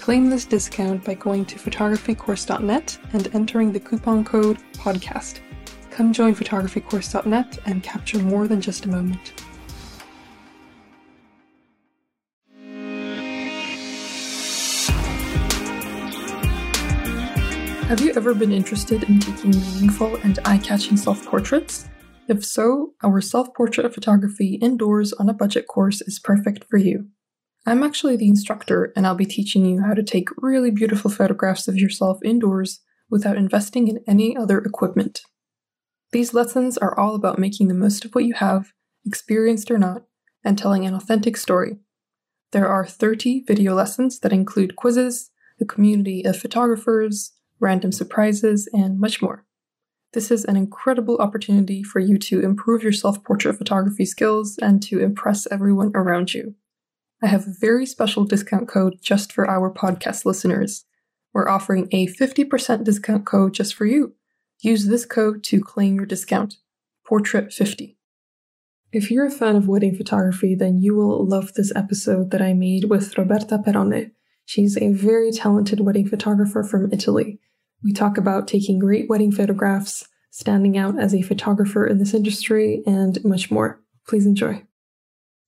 Claim this discount by going to photographycourse.net and entering the coupon code PODCAST. Come join photographycourse.net and capture more than just a moment. Have you ever been interested in taking meaningful and eye catching self portraits? If so, our self portrait photography indoors on a budget course is perfect for you. I'm actually the instructor, and I'll be teaching you how to take really beautiful photographs of yourself indoors without investing in any other equipment. These lessons are all about making the most of what you have, experienced or not, and telling an authentic story. There are 30 video lessons that include quizzes, a community of photographers, random surprises, and much more. This is an incredible opportunity for you to improve your self portrait photography skills and to impress everyone around you. I have a very special discount code just for our podcast listeners. We're offering a 50% discount code just for you. Use this code to claim your discount. Portrait50. If you're a fan of wedding photography, then you will love this episode that I made with Roberta Perrone. She's a very talented wedding photographer from Italy. We talk about taking great wedding photographs, standing out as a photographer in this industry, and much more. Please enjoy.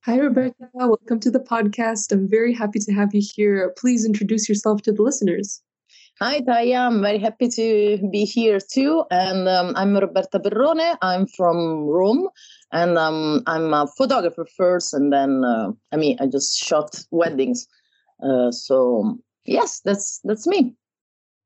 Hi, Roberta. Welcome to the podcast. I'm very happy to have you here. Please introduce yourself to the listeners. Hi, Taya. I'm very happy to be here too. And um, I'm Roberta Perrone. I'm from Rome, and um, I'm a photographer first, and then uh, I mean, I just shot weddings. Uh, so yes, that's that's me.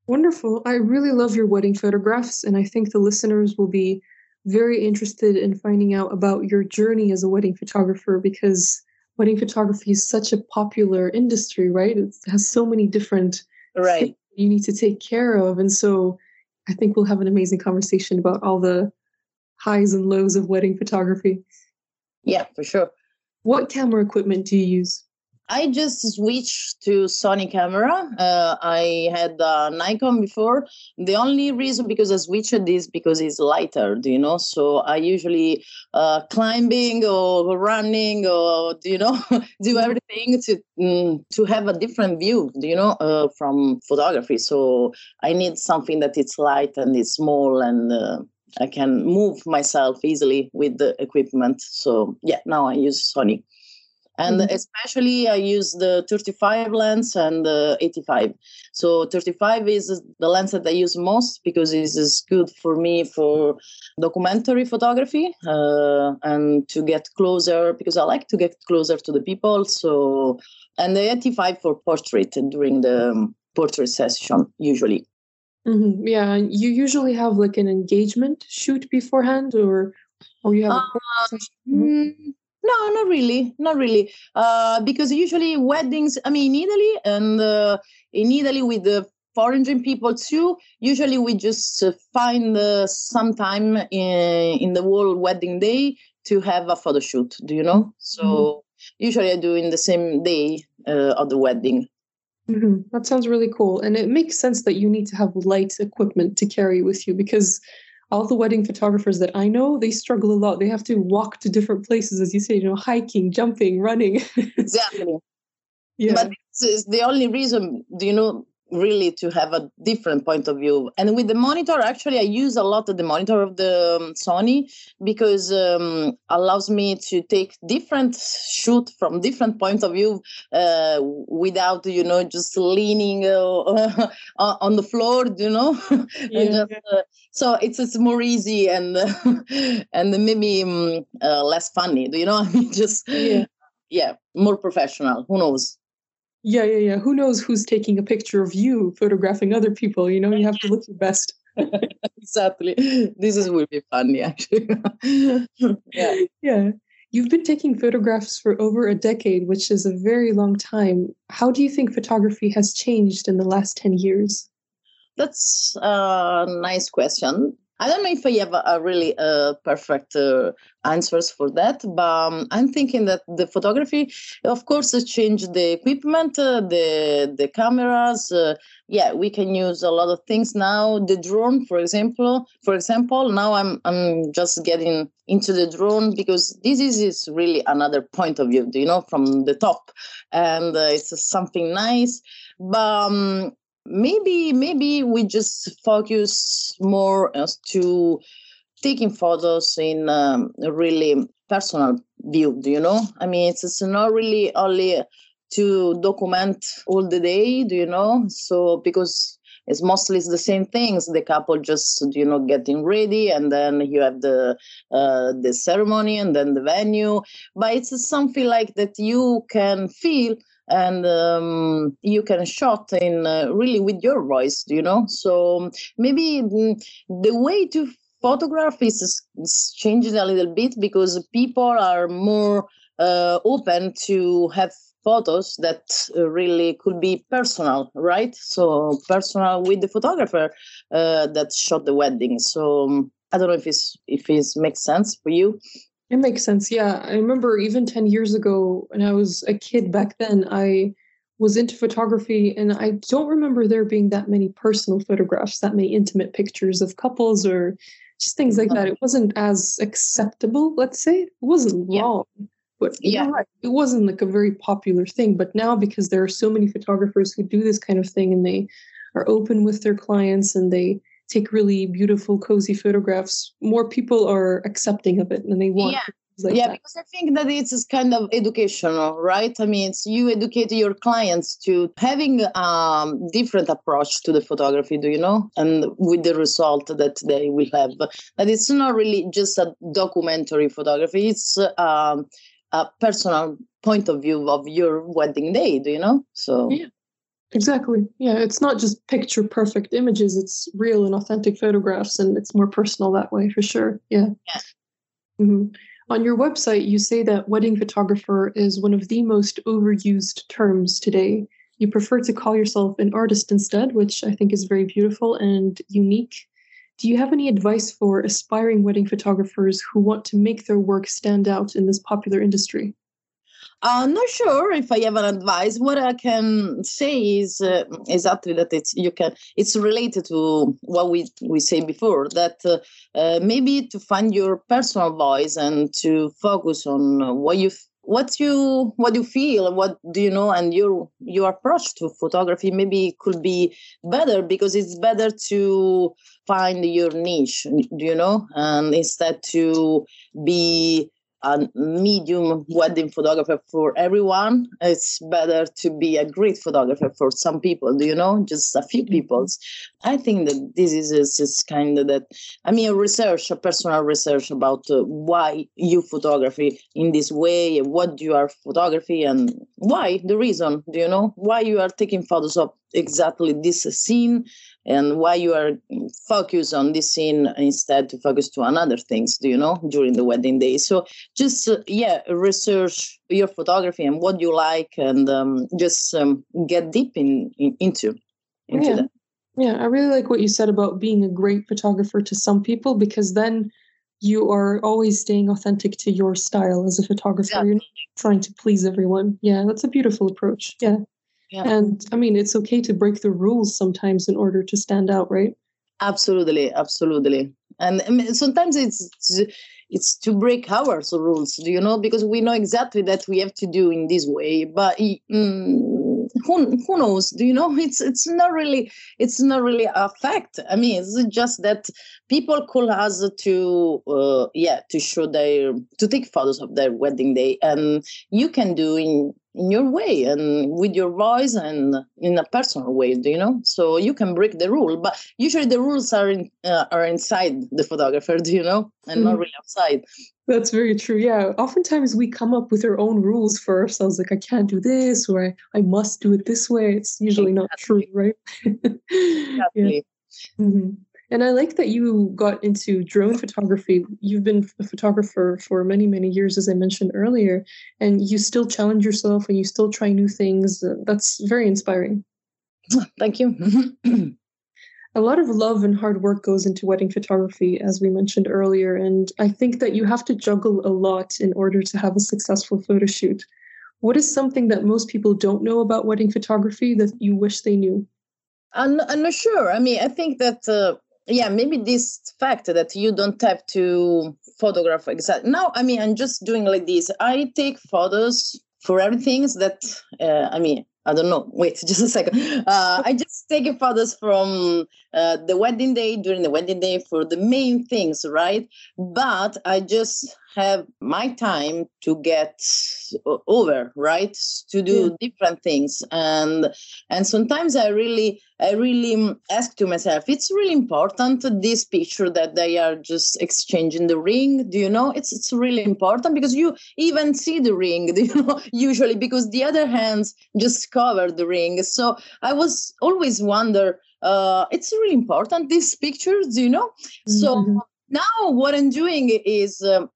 Wonderful. I really love your wedding photographs, and I think the listeners will be very interested in finding out about your journey as a wedding photographer because wedding photography is such a popular industry, right? It has so many different right you need to take care of, and so I think we'll have an amazing conversation about all the highs and lows of wedding photography. Yeah, for sure. What camera equipment do you use? I just switched to Sony camera. Uh, I had uh, Nikon before. The only reason because I switched this because it's lighter, do you know? So I usually uh, climbing or running or do you know do everything to mm, to have a different view, you know, uh, from photography. So I need something that it's light and it's small and. Uh, I can move myself easily with the equipment. So yeah, now I use Sony and mm-hmm. especially i use the 35 lens and the 85 so 35 is the lens that i use most because it is good for me for documentary photography uh, and to get closer because i like to get closer to the people. So and the 85 for portrait during the um, portrait session usually. Mm-hmm. yeah you usually have like an engagement shoot beforehand or or you have a uh, no, not really, not really. Uh, because usually weddings, I mean, in Italy and uh, in Italy with the foreign people too. Usually we just uh, find uh, some time in, in the whole wedding day to have a photo shoot. Do you know? So mm-hmm. usually I do in the same day uh, of the wedding. Mm-hmm. That sounds really cool, and it makes sense that you need to have light equipment to carry with you because all the wedding photographers that I know, they struggle a lot. They have to walk to different places, as you say, you know, hiking, jumping, running. exactly. Yeah. But it's the only reason, do you know, really to have a different point of view. And with the monitor actually i use a lot of the monitor of the um, sony because um, allows me to take different shoot from different point of view uh, without you know just leaning uh, on the floor you know? Yeah. just, uh, so it's it's more easy and and maybe um, uh, less funny do you know i mean? Just yeah. yeah more professional who knows yeah, yeah, yeah. Who knows who's taking a picture of you photographing other people? You know, you have to look your best. exactly. This is will be funny, actually. yeah. Yeah. You've been taking photographs for over a decade, which is a very long time. How do you think photography has changed in the last 10 years? That's a nice question. I don't know if I have a, a really uh, perfect uh, answers for that, but um, I'm thinking that the photography, of course, has changed the equipment, uh, the the cameras. Uh, yeah, we can use a lot of things now. The drone, for example, for example, now I'm I'm just getting into the drone because this is, is really another point of view, you know, from the top, and uh, it's something nice. But um, maybe maybe we just focus more as to taking photos in um, a really personal view do you know? I mean it's, it's not really only to document all the day do you know? So because it's mostly the same things the couple just you know getting ready and then you have the uh, the ceremony and then the venue. But it's something like that you can feel and um, you can shot in uh, really with your voice you know? So maybe the way to photograph is, is changing a little bit because people are more uh, open to have photos that uh, really could be personal right? So personal with the photographer uh, that shot the wedding. So um, i don't know if it's if it makes sense for you it makes sense. Yeah. I remember even 10 years ago when I was a kid back then, I was into photography and I don't remember there being that many personal photographs, that many intimate pictures of couples or just things like that. It wasn't as acceptable, let's say. It wasn't yeah. wrong. But yeah, right. it wasn't like a very popular thing. But now, because there are so many photographers who do this kind of thing and they are open with their clients and they take really beautiful, cozy photographs, more people are accepting of it and they want. Yeah. Like yeah, that. because I think that it's kind of educational, right? I mean, it's you educate your clients to having um different approach to the photography, do you know? And with the result that they will have. That it's not really just a documentary photography, it's um, a personal point of view of your wedding day, do you know? So yeah. Exactly. Yeah, it's not just picture perfect images, it's real and authentic photographs, and it's more personal that way for sure. Yeah. yeah. Mm-hmm. On your website, you say that wedding photographer is one of the most overused terms today. You prefer to call yourself an artist instead, which I think is very beautiful and unique. Do you have any advice for aspiring wedding photographers who want to make their work stand out in this popular industry? I'm not sure if I have an advice. What I can say is uh, exactly that it's you can. It's related to what we we say before that uh, uh, maybe to find your personal voice and to focus on what you what you what you feel what do you know and your your approach to photography maybe could be better because it's better to find your niche do you know and instead to be a medium wedding photographer for everyone. It's better to be a great photographer for some people, do you know? Just a few mm-hmm. people. I think that this is, is, is kind of that, I mean, a research, a personal research about uh, why you photography in this way, what you are photography, and why, the reason, do you know? Why you are taking photos of exactly this scene and why you are focused on this scene instead to focus to another things do you know during the wedding day. So just uh, yeah research your photography and what you like and um, just um, get deep in, in into into yeah. that. Yeah i really like what you said about being a great photographer to some people because then you are always staying authentic to your style as a photographer. You're not trying to please everyone. Yeah that's a beautiful approach. Yeah yeah. And I mean, it's okay to break the rules sometimes in order to stand out, right? Absolutely, absolutely. and I mean, sometimes it's it's to break our rules do you know because we know exactly that we have to do in this way but mm, who, who knows do you know it's it's not really it's not really a fact i mean it's just that people call us to uh, yeah to show their to take photos of their wedding day and you can do in in your way and with your voice and in a personal way do you know so you can break the rule but usually the rules are in uh, are inside the photographer do you know and mm not really outside that's very true yeah oftentimes we come up with our own rules for ourselves like i can't do this or i, I must do it this way it's usually exactly. not true right exactly. yeah. mm-hmm. And I like that you got into drone photography. You've been a photographer for many, many years, as I mentioned earlier, and you still challenge yourself and you still try new things. That's very inspiring. Thank you. a lot of love and hard work goes into wedding photography, as we mentioned earlier. And I think that you have to juggle a lot in order to have a successful photo shoot. What is something that most people don't know about wedding photography that you wish they knew? I'm, I'm not sure. I mean, I think that uh, yeah maybe this fact that you don't have to photograph exactly now i mean i'm just doing like this i take photos for everything that uh, i mean I don't know. Wait, just a second. Uh, I just take photos from uh, the wedding day during the wedding day for the main things, right? But I just have my time to get over right? To do yeah. different things. And and sometimes i really i really ask to myself it's really important this picture that they are just exchanging the ring do you know? It's it's really important because you even see the ring do you know usually because the other hands just cover the ring. So i was always wonder uh it's really important these pictures do you know? Mm-hmm. so now what i'm doing is um,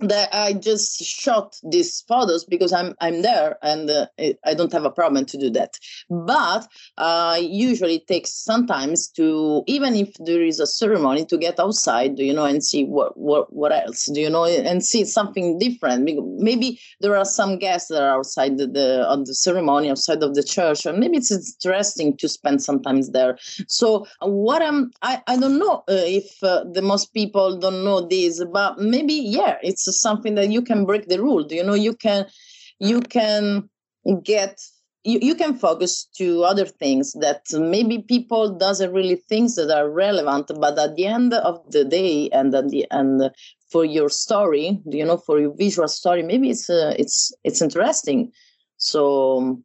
that I just shot these photos because I'm I'm there and uh, I don't have a problem to do that. But uh, usually it takes sometimes to even if there is a ceremony to get outside, you know, and see what what what else do you know and see something different. Maybe there are some guests that are outside the, the of the ceremony, outside of the church, or maybe it's interesting to spend some sometimes there. So what I'm I I don't know uh, if uh, the most people don't know this, but maybe yeah, it's something that you can break the rule. Do you know you can you can get you, you can focus to other things that maybe people doesn't really think that are relevant but at the end of the day and at the end for your story you know for your visual story maybe it's uh, it's it's interesting. So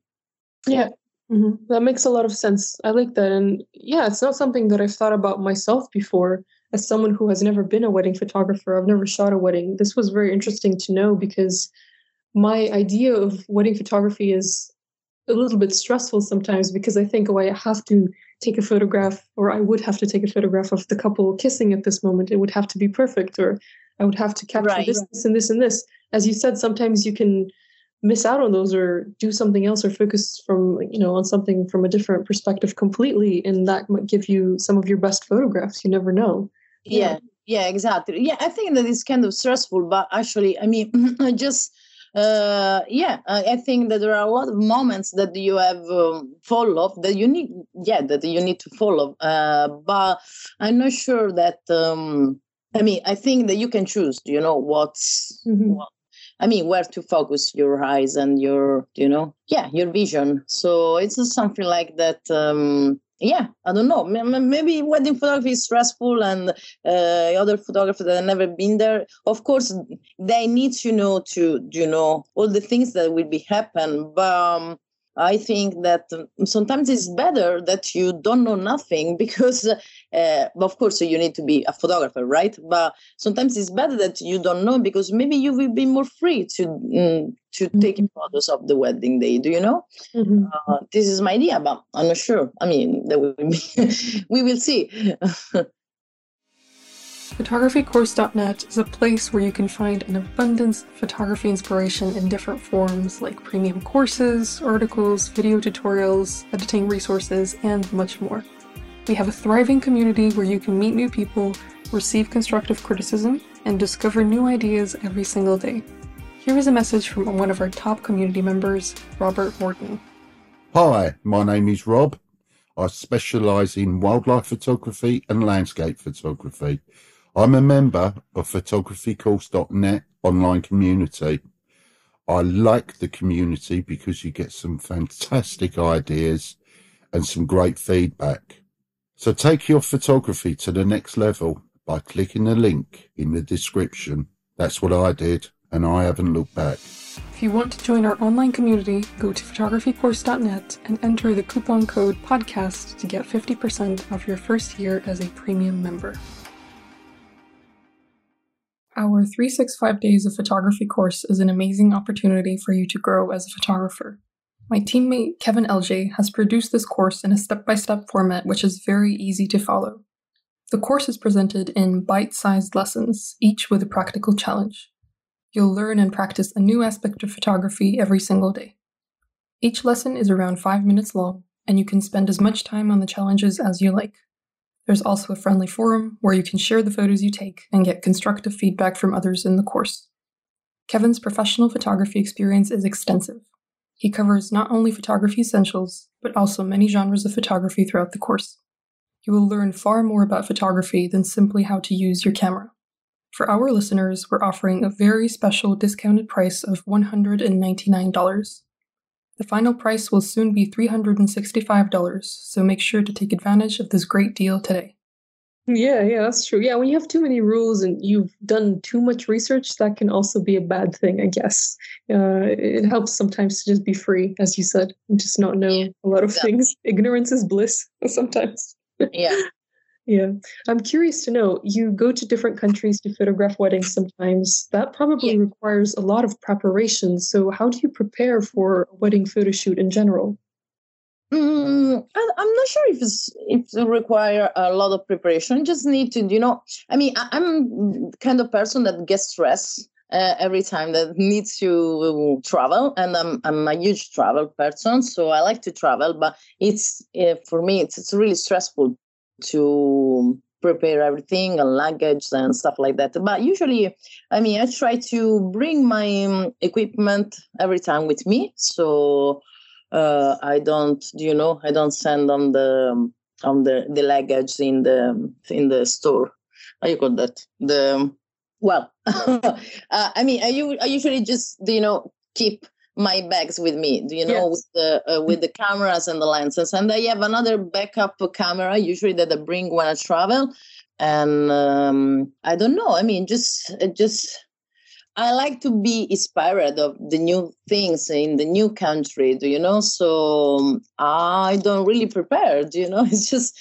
yeah. Mm-hmm. that makes a lot of sense. I like that. And yeah it's not something that i've thought about myself before as someone who has never been a wedding photographer, I've never shot a wedding. This was very interesting to know because my idea of wedding photography is a little bit stressful sometimes because I think, oh, I have to take a photograph, or I would have to take a photograph of the couple kissing at this moment. It would have to be perfect, or I would have to capture right. this, this, and this, and this. As you said, sometimes you can miss out on those or do something else or focus from you know on something from a different perspective completely and that might give you some of your best photographs you never know yeah yeah exactly yeah i think that it's kind of stressful but actually i mean i just uh yeah I, I, think that there are a lot of moments that you have um, follow that you need yeah that you need to follow uh but i'm not sure that um i mean i think that you can choose you know what's mm-hmm. what I mean, where to focus your eyes and your, you know, yeah, your vision. So it's something like that. Um, yeah i don't know. Maybe wedding photography is stressful and uh, other photographers that have never been there of course they need to know to you know all the things that will be happen but um, I think that um, sometimes it's better that you don't know nothing because, uh, of course, you need to be a photographer, right? But sometimes it's better that you don't know because maybe you will be more free to mm, to mm-hmm. take photos of the wedding day. Do you know? Mm-hmm. Uh, this is my idea, but I'm not sure. I mean, that will be we will see. PhotographyCourse.net is a place where you can find an abundance of photography inspiration in different forms like premium courses, articles, video tutorials, editing resources, and much more. We have a thriving community where you can meet new people, receive constructive criticism, and discover new ideas every single day. Here is a message from one of our top community members, Robert Morton. Hi, my name is Rob. I specialise in wildlife photography and landscape photography. I'm a member of photographycourse.net online community. I like the community because you get some fantastic ideas and some great feedback. So take your photography to the next level by clicking the link in the description. That's what I did, and I haven't looked back. If you want to join our online community, go to photographycourse.net and enter the coupon code PODCAST to get 50% off your first year as a premium member. Our 365 Days of Photography course is an amazing opportunity for you to grow as a photographer. My teammate Kevin LJ has produced this course in a step by step format which is very easy to follow. The course is presented in bite sized lessons, each with a practical challenge. You'll learn and practice a new aspect of photography every single day. Each lesson is around five minutes long, and you can spend as much time on the challenges as you like. There's also a friendly forum where you can share the photos you take and get constructive feedback from others in the course. Kevin's professional photography experience is extensive. He covers not only photography essentials, but also many genres of photography throughout the course. You will learn far more about photography than simply how to use your camera. For our listeners, we're offering a very special discounted price of $199. The final price will soon be $365, so make sure to take advantage of this great deal today. Yeah, yeah, that's true. Yeah, when you have too many rules and you've done too much research, that can also be a bad thing, I guess. Uh, it helps sometimes to just be free, as you said, and just not know yeah, a lot of exactly. things. Ignorance is bliss sometimes. yeah. Yeah. I'm curious to know you go to different countries to photograph weddings sometimes. That probably yeah. requires a lot of preparation. So, how do you prepare for a wedding photo shoot in general? Mm, I'm not sure if it's if it require a lot of preparation. just need to, you know. I mean, I'm kind of person that gets stressed uh, every time that needs to travel, and I'm I'm a huge travel person, so I like to travel. But it's uh, for me, it's it's really stressful to prepare everything and luggage and stuff like that. But usually, I mean, I try to bring my um, equipment every time with me, so uh, I don't, do you know, I don't send on the on the the luggage in the in the store. How you call that? The well, uh, I mean, I, you I usually just you know keep my bags with me do you know yes. with the uh, with the cameras and the lenses and i have another backup camera usually that i bring when i travel and um, i don't know i mean just just I like to be inspired of the new things in the new country, do you know? So um, I don't really prepare, do you know? It's just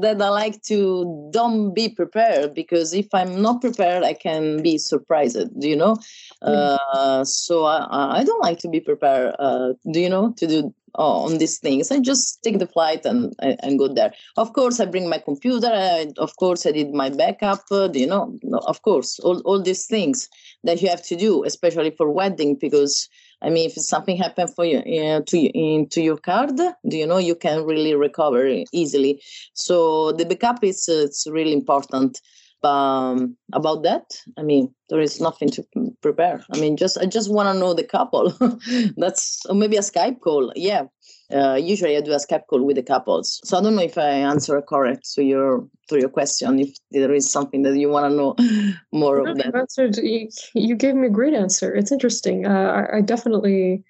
that I like to don't be prepared because if I'm not prepared, I can be surprised, do you know? Mm. Uh, so I, I don't like to be prepared, uh, do you know, to do on these things. I just take the flight and and go there. Of course, I bring my computer. I, of course, I did my backup. Uh, you know, of course, all all these things that you have to do, especially for wedding, because I mean, if something happened for you uh, to into your card, do you know you can really recover easily. So the backup is uh, it's really important um, about that? I mean there is nothing to prepare. I mean just i just want to know the couple. That's or maybe a skype call. Yeah. Uh, usually i do a skype call with the couples. So i don't know if i answer correct to your to your question if there is something that you want to know more no, of that. answered, you, you, gave me a great answer. It's interesting. Uh, I, I definitely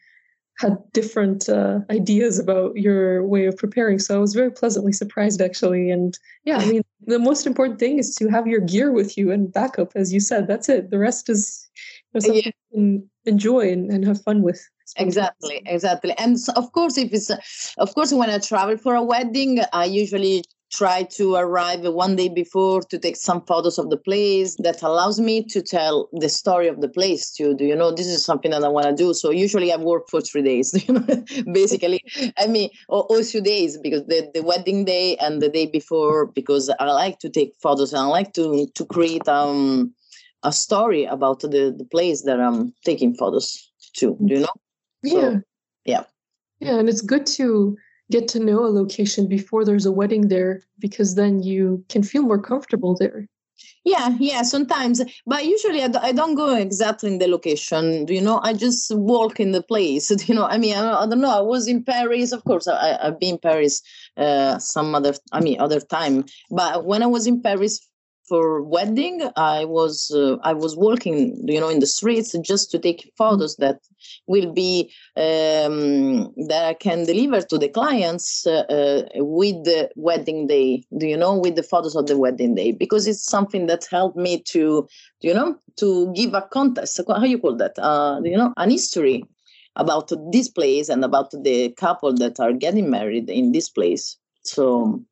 had different uh, ideas about your way of preparing. So I was very pleasantly surprised, actually. And yeah, I mean, the most important thing is to have your gear with you and backup, as you said. That's it. The rest is you know, something yeah. you can enjoy and, and have fun with. Exactly, exactly. And so of course, if it's, of course, when I travel for a wedding, I usually try to arrive one day before to take some photos of the place that allows me to tell the story of the place too. Do you know this is something that i want to do. So usually i work for three days you know basically. I mean or, or two days because the, the wedding day and the day before because i like to take photos and i like to to create um a story about the the place that i'm taking photos to do you know? Yeah. so, yeah. Yeah and it's good to get to know a location before there's a wedding there because then you can feel more comfortable there. Yeah yeah sometimes. But usually I d- I don't go exactly in the location you know? I just walk in the place you know? I mean i, I don't know. I was in paris of course I, i've been in paris uh, some other i mean other time. But when i was in paris for wedding, I was uh, I was walking, you know, in the streets just to take photos that will be um, that I can deliver to the clients uh, uh, with the wedding day. Do you know, with the photos of the wedding day, because it's something that helped me to, you know, to give a context. How you call that? Uh, you know, an history about this place and about the couple that are getting married in this place. So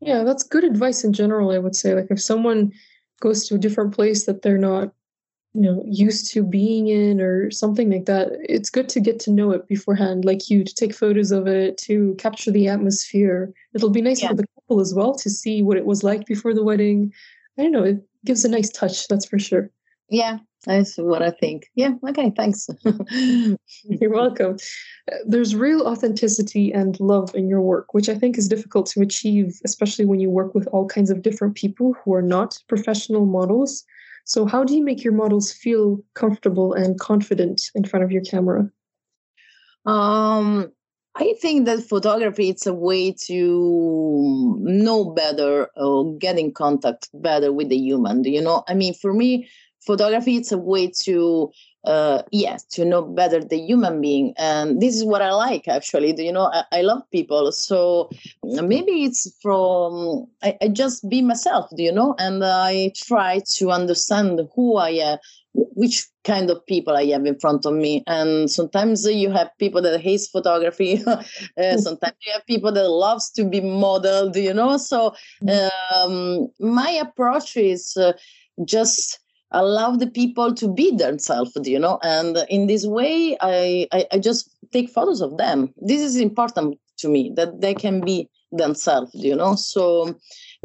yeah, that's good advice in general, I would say. Like if someone goes to a different place that they're not, you know, used to being in or something like that, it's good to get to know it beforehand, like you, to take photos of it, to capture the atmosphere. It'll be nice yeah. for the couple as well to see what it was like before the wedding. I don't know, it gives a nice touch, that's for sure. Yeah, that's what I think. Yeah, okay, thanks. You're welcome. There's real authenticity and love in your work, which I think is difficult to achieve, especially when you work with all kinds of different people who are not professional models. So, how do you make your models feel comfortable and confident in front of your camera? Um, I think that photography it's a way to know better or get in contact better with the human. You know, I mean, for me, photography it's a way to uh, yes to know better the human being. And this is what i like actually. Do you know i, I love people. So maybe it's from I, I, just be myself do you know? And i try to understand who i am which kind of people i have in front of me. And sometimes you have people that hate photography. Uh, hmm. sometimes you have people that loves to be modeled you know? So hmm. um, my approach is uh, just allow the people to be themselves you know? And in this way I, I, I just take photos of them. This is important to me that they can be themselves you know? So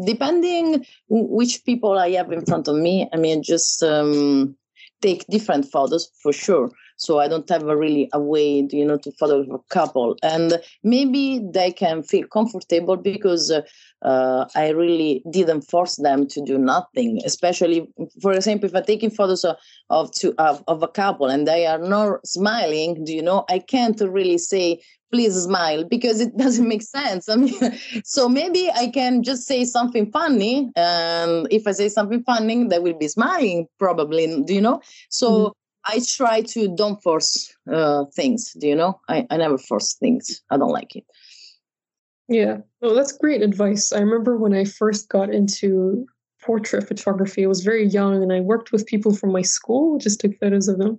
depending which people i have in front of me i mean just um, take different photos for sure. So i don't have a really a way you know to follow a couple. And maybe they can feel comfortable because uh, i really didn't force them to do nothing. Especially for example if i'm taking photos of of, two, of, of a couple and they are not smiling do you know i can't really say please smile because it doesn't make sense. I mean, so maybe I can just say something funny, and if I say something funny, they will be smiling probably. Do you know? So mm-hmm. I try to don't force uh, things. Do you know? I, I never force things. I don't like it. Yeah. Well, that's great advice. I remember when I first got into portrait photography, I was very young and I worked with people from my school, just took photos of them.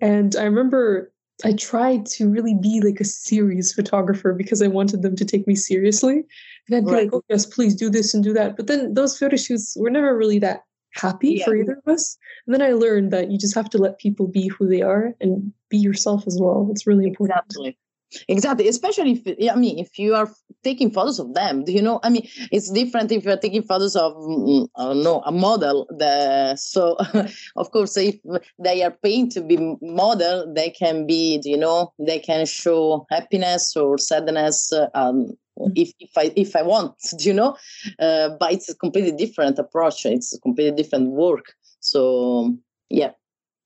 And I remember I tried to really be like a serious photographer because I wanted them to take me seriously. And I'd be right. like, oh, yes, please do this and do that. But then those photo shoots were never really that happy yeah. for either of us. And then I learned that you just have to let people be who they are and be yourself as well. It's really important. Exactly. Exactly, especially if I mean, if you are taking photos of them, do you know? I mean, it's different if you're taking photos of mm, no a model. The, so, of course, if they are paying to be model, they can be, you know, they can show happiness or sadness. Um, if if I if I want, do you know, uh, but it's a completely different approach. It's a completely different work. So yeah,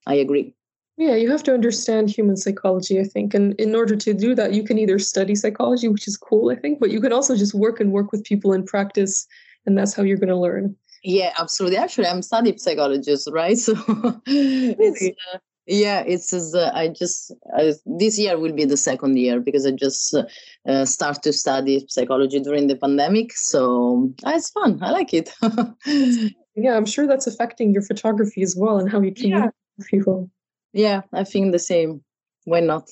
I agree. Yeah, you have to understand human psychology, I think. And in order to do that, you can either study psychology, which is cool, I think, but you can also just work and work with people in practice, and that's how you're going to learn. Yeah, absolutely. Actually, I'm studying psychologist, right? So it's, uh, yeah, it's uh, I just uh, this year will be the second year because I just uh, start to study psychology during the pandemic. So uh, it's fun. I like it. yeah, I'm sure that's affecting your photography as well and how you communicate yeah. with people. Yeah, I think the same. Why not?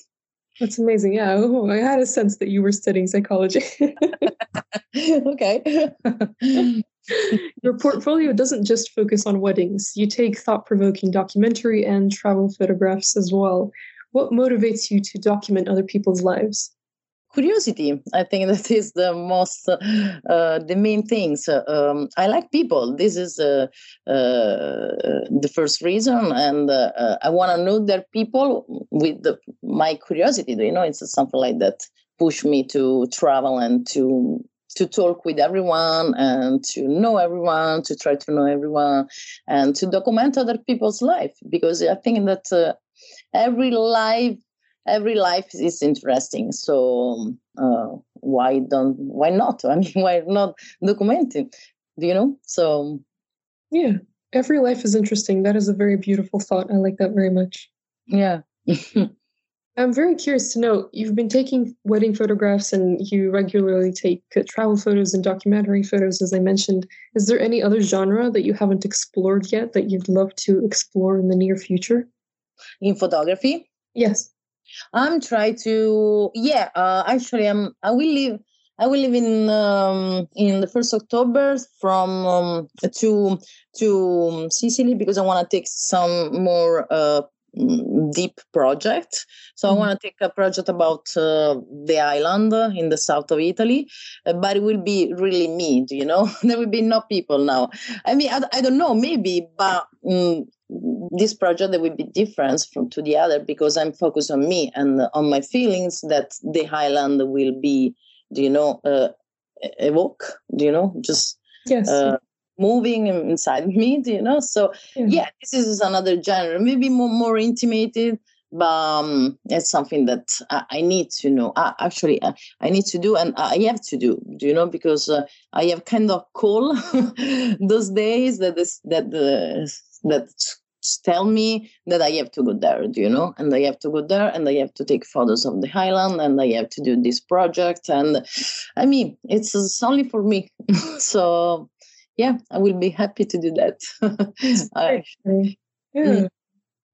That's amazing. Yeah, oh, I had a sense that you were studying psychology. okay. Your portfolio doesn't just focus on weddings. You take thought provoking documentary and travel photographs as well. What motivates you to document other people's lives? Curiosity i think that is the most uh, the main things. Um, i like people. This is uh, uh, the first reason. And uh, i want to know their people with the, my curiosity. You know it's something like that push me to travel and to to talk with everyone and to know everyone to try to know everyone and to document other people's life. Because i think that uh, every life every life is interesting so uh, why don't why not i mean why not documenting do you know so Yeah, every life is interesting. That is a very beautiful thought. I like that very much. Yeah. I'm very curious to know you've been taking wedding photographs and you regularly take uh, travel photos and documentary photos, as I mentioned. Is there any other genre that you haven't explored yet that you'd love to explore in the near future? In photography? Yes. I'm trying to, yeah, uh, actually, I'm, I will leave. I will live in um, in the first October from um, to to Sicily because I want to take some more uh, deep project. So mm-hmm. I want to take a project about uh, the island in the south of Italy, uh, but it will be really me, do you know? there will be no people now. I mean, I, I don't know, maybe, but um, this project there will be different from to the other because I'm focused on me and on my feelings that the island will be, do you know, uh, evoke, do you know, just yes. Uh, moving inside me, you know. So yeah, yeah this is another genre, maybe more more intimated, but um, it's something that I, I need to know. I, actually, I, I, need to do, and I have to do. Do you know? Because uh, I have kind of call those days that this that the that tell me that I have to go there, do you know? And I have to go there and I have to take photos of the highland and I have to do this project. And I mean, it's, it's only for me. so yeah, I will be happy to do that. I, yeah. Mm.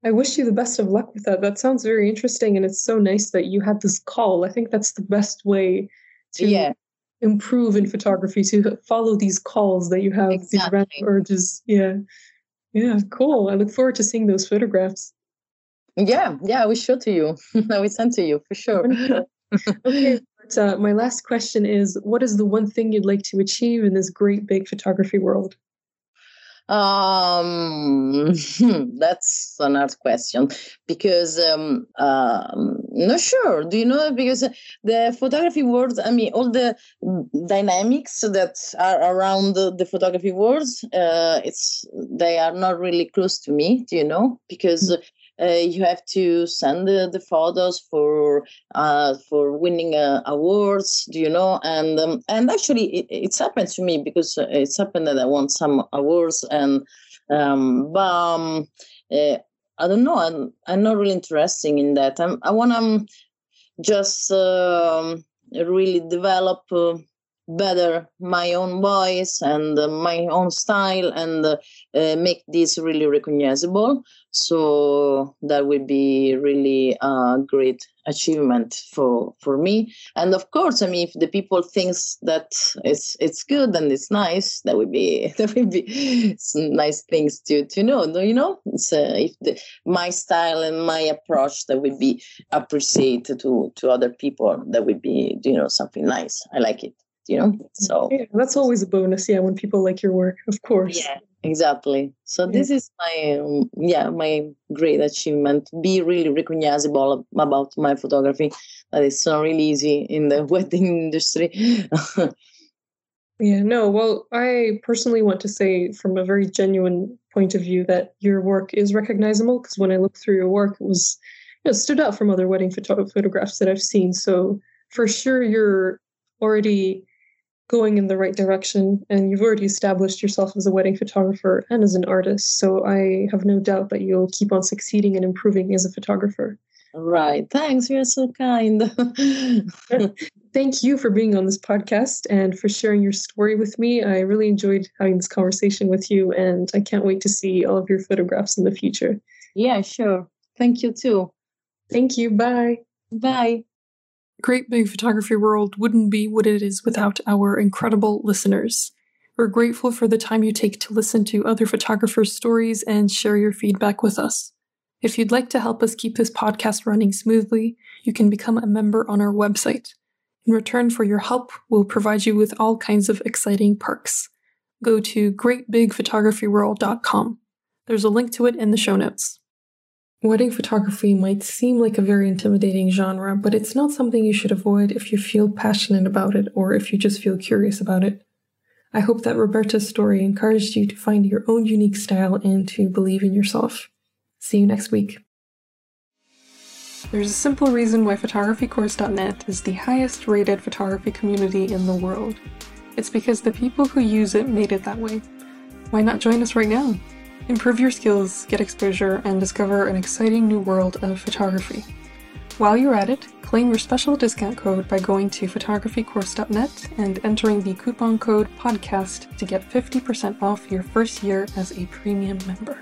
I wish you the best of luck with that. That sounds very interesting. And it's so nice that you had this call. I think that's the best way to yeah. improve in photography, to follow these calls that you have, exactly. these random urges. Yeah. Yeah, cool. I look forward to seeing those photographs. Yeah, yeah, I will show to you. I will send to you for sure. okay, uh, my last question is what is the one thing you'd like to achieve in this great big photography world? Um, that's an hard question because um, um, not sure. Do you know? Because the photography world, I mean, all the dynamics that are around the, the photography world, uh, it's they are not really close to me. Do you know? Because mm-hmm uh, you have to send the, photos for uh, for winning uh, awards do you know? And um, and actually it, it's happened to me because uh, it's happened that i won some awards and um, but um, uh, i don't know. I'm, I'm not really interested in that. I'm, i want to um, just um, really develop uh, better my own voice and uh, my own style and uh, make this really recognizable. So that would be really a great achievement for for me. And of course i mean if the people thinks that it's it's good and it's nice that would be that would be nice things to to know you know? It's, uh, if the, my style and my approach that would be appreciated to to other people that would be you know something nice. I like it you know so. yeah, that's always a bonus yeah when people like your work of course. Yeah exactly. So yeah. this is my um, yeah my great achievement be really recognizable about my photography. That is not really easy in the wedding industry. Yeah no well i personally want to say from a very genuine point of view that your work is recognizable because when i looked through your work it was you know, stood out from other wedding photo- photographs that i've seen. So for sure you're already going in the right direction and you've already established yourself as a wedding photographer and as an artist so i have no doubt that you'll keep on succeeding and improving as a photographer. Right. Thanks you're so kind. Thank you for being on this podcast and for sharing your story with me. I really enjoyed having this conversation with you and i can't wait to see all of your photographs in the future. Yeah sure. Thank you too. Thank you. Bye. Bye Great Big Photography World wouldn't be what it is without our incredible listeners. We're grateful for the time you take to listen to other photographers' stories and share your feedback with us. If you'd like to help us keep this podcast running smoothly, you can become a member on our website. In return for your help, we'll provide you with all kinds of exciting perks. Go to greatbigphotographyworld.com. There's a link to it in the show notes. Wedding photography might seem like a very intimidating genre, but it's not something you should avoid if you feel passionate about it or if you just feel curious about it. I hope that Roberta's story encouraged you to find your own unique style and to believe in yourself. See you next week. There's a simple reason why photographycourse.net is the highest rated photography community in the world. It's because the people who use it made it that way. Why not join us right now? Improve your skills, get exposure, and discover an exciting new world of photography. While you're at it, claim your special discount code by going to photographycourse.net and entering the coupon code PODCAST to get 50% off your first year as a premium member.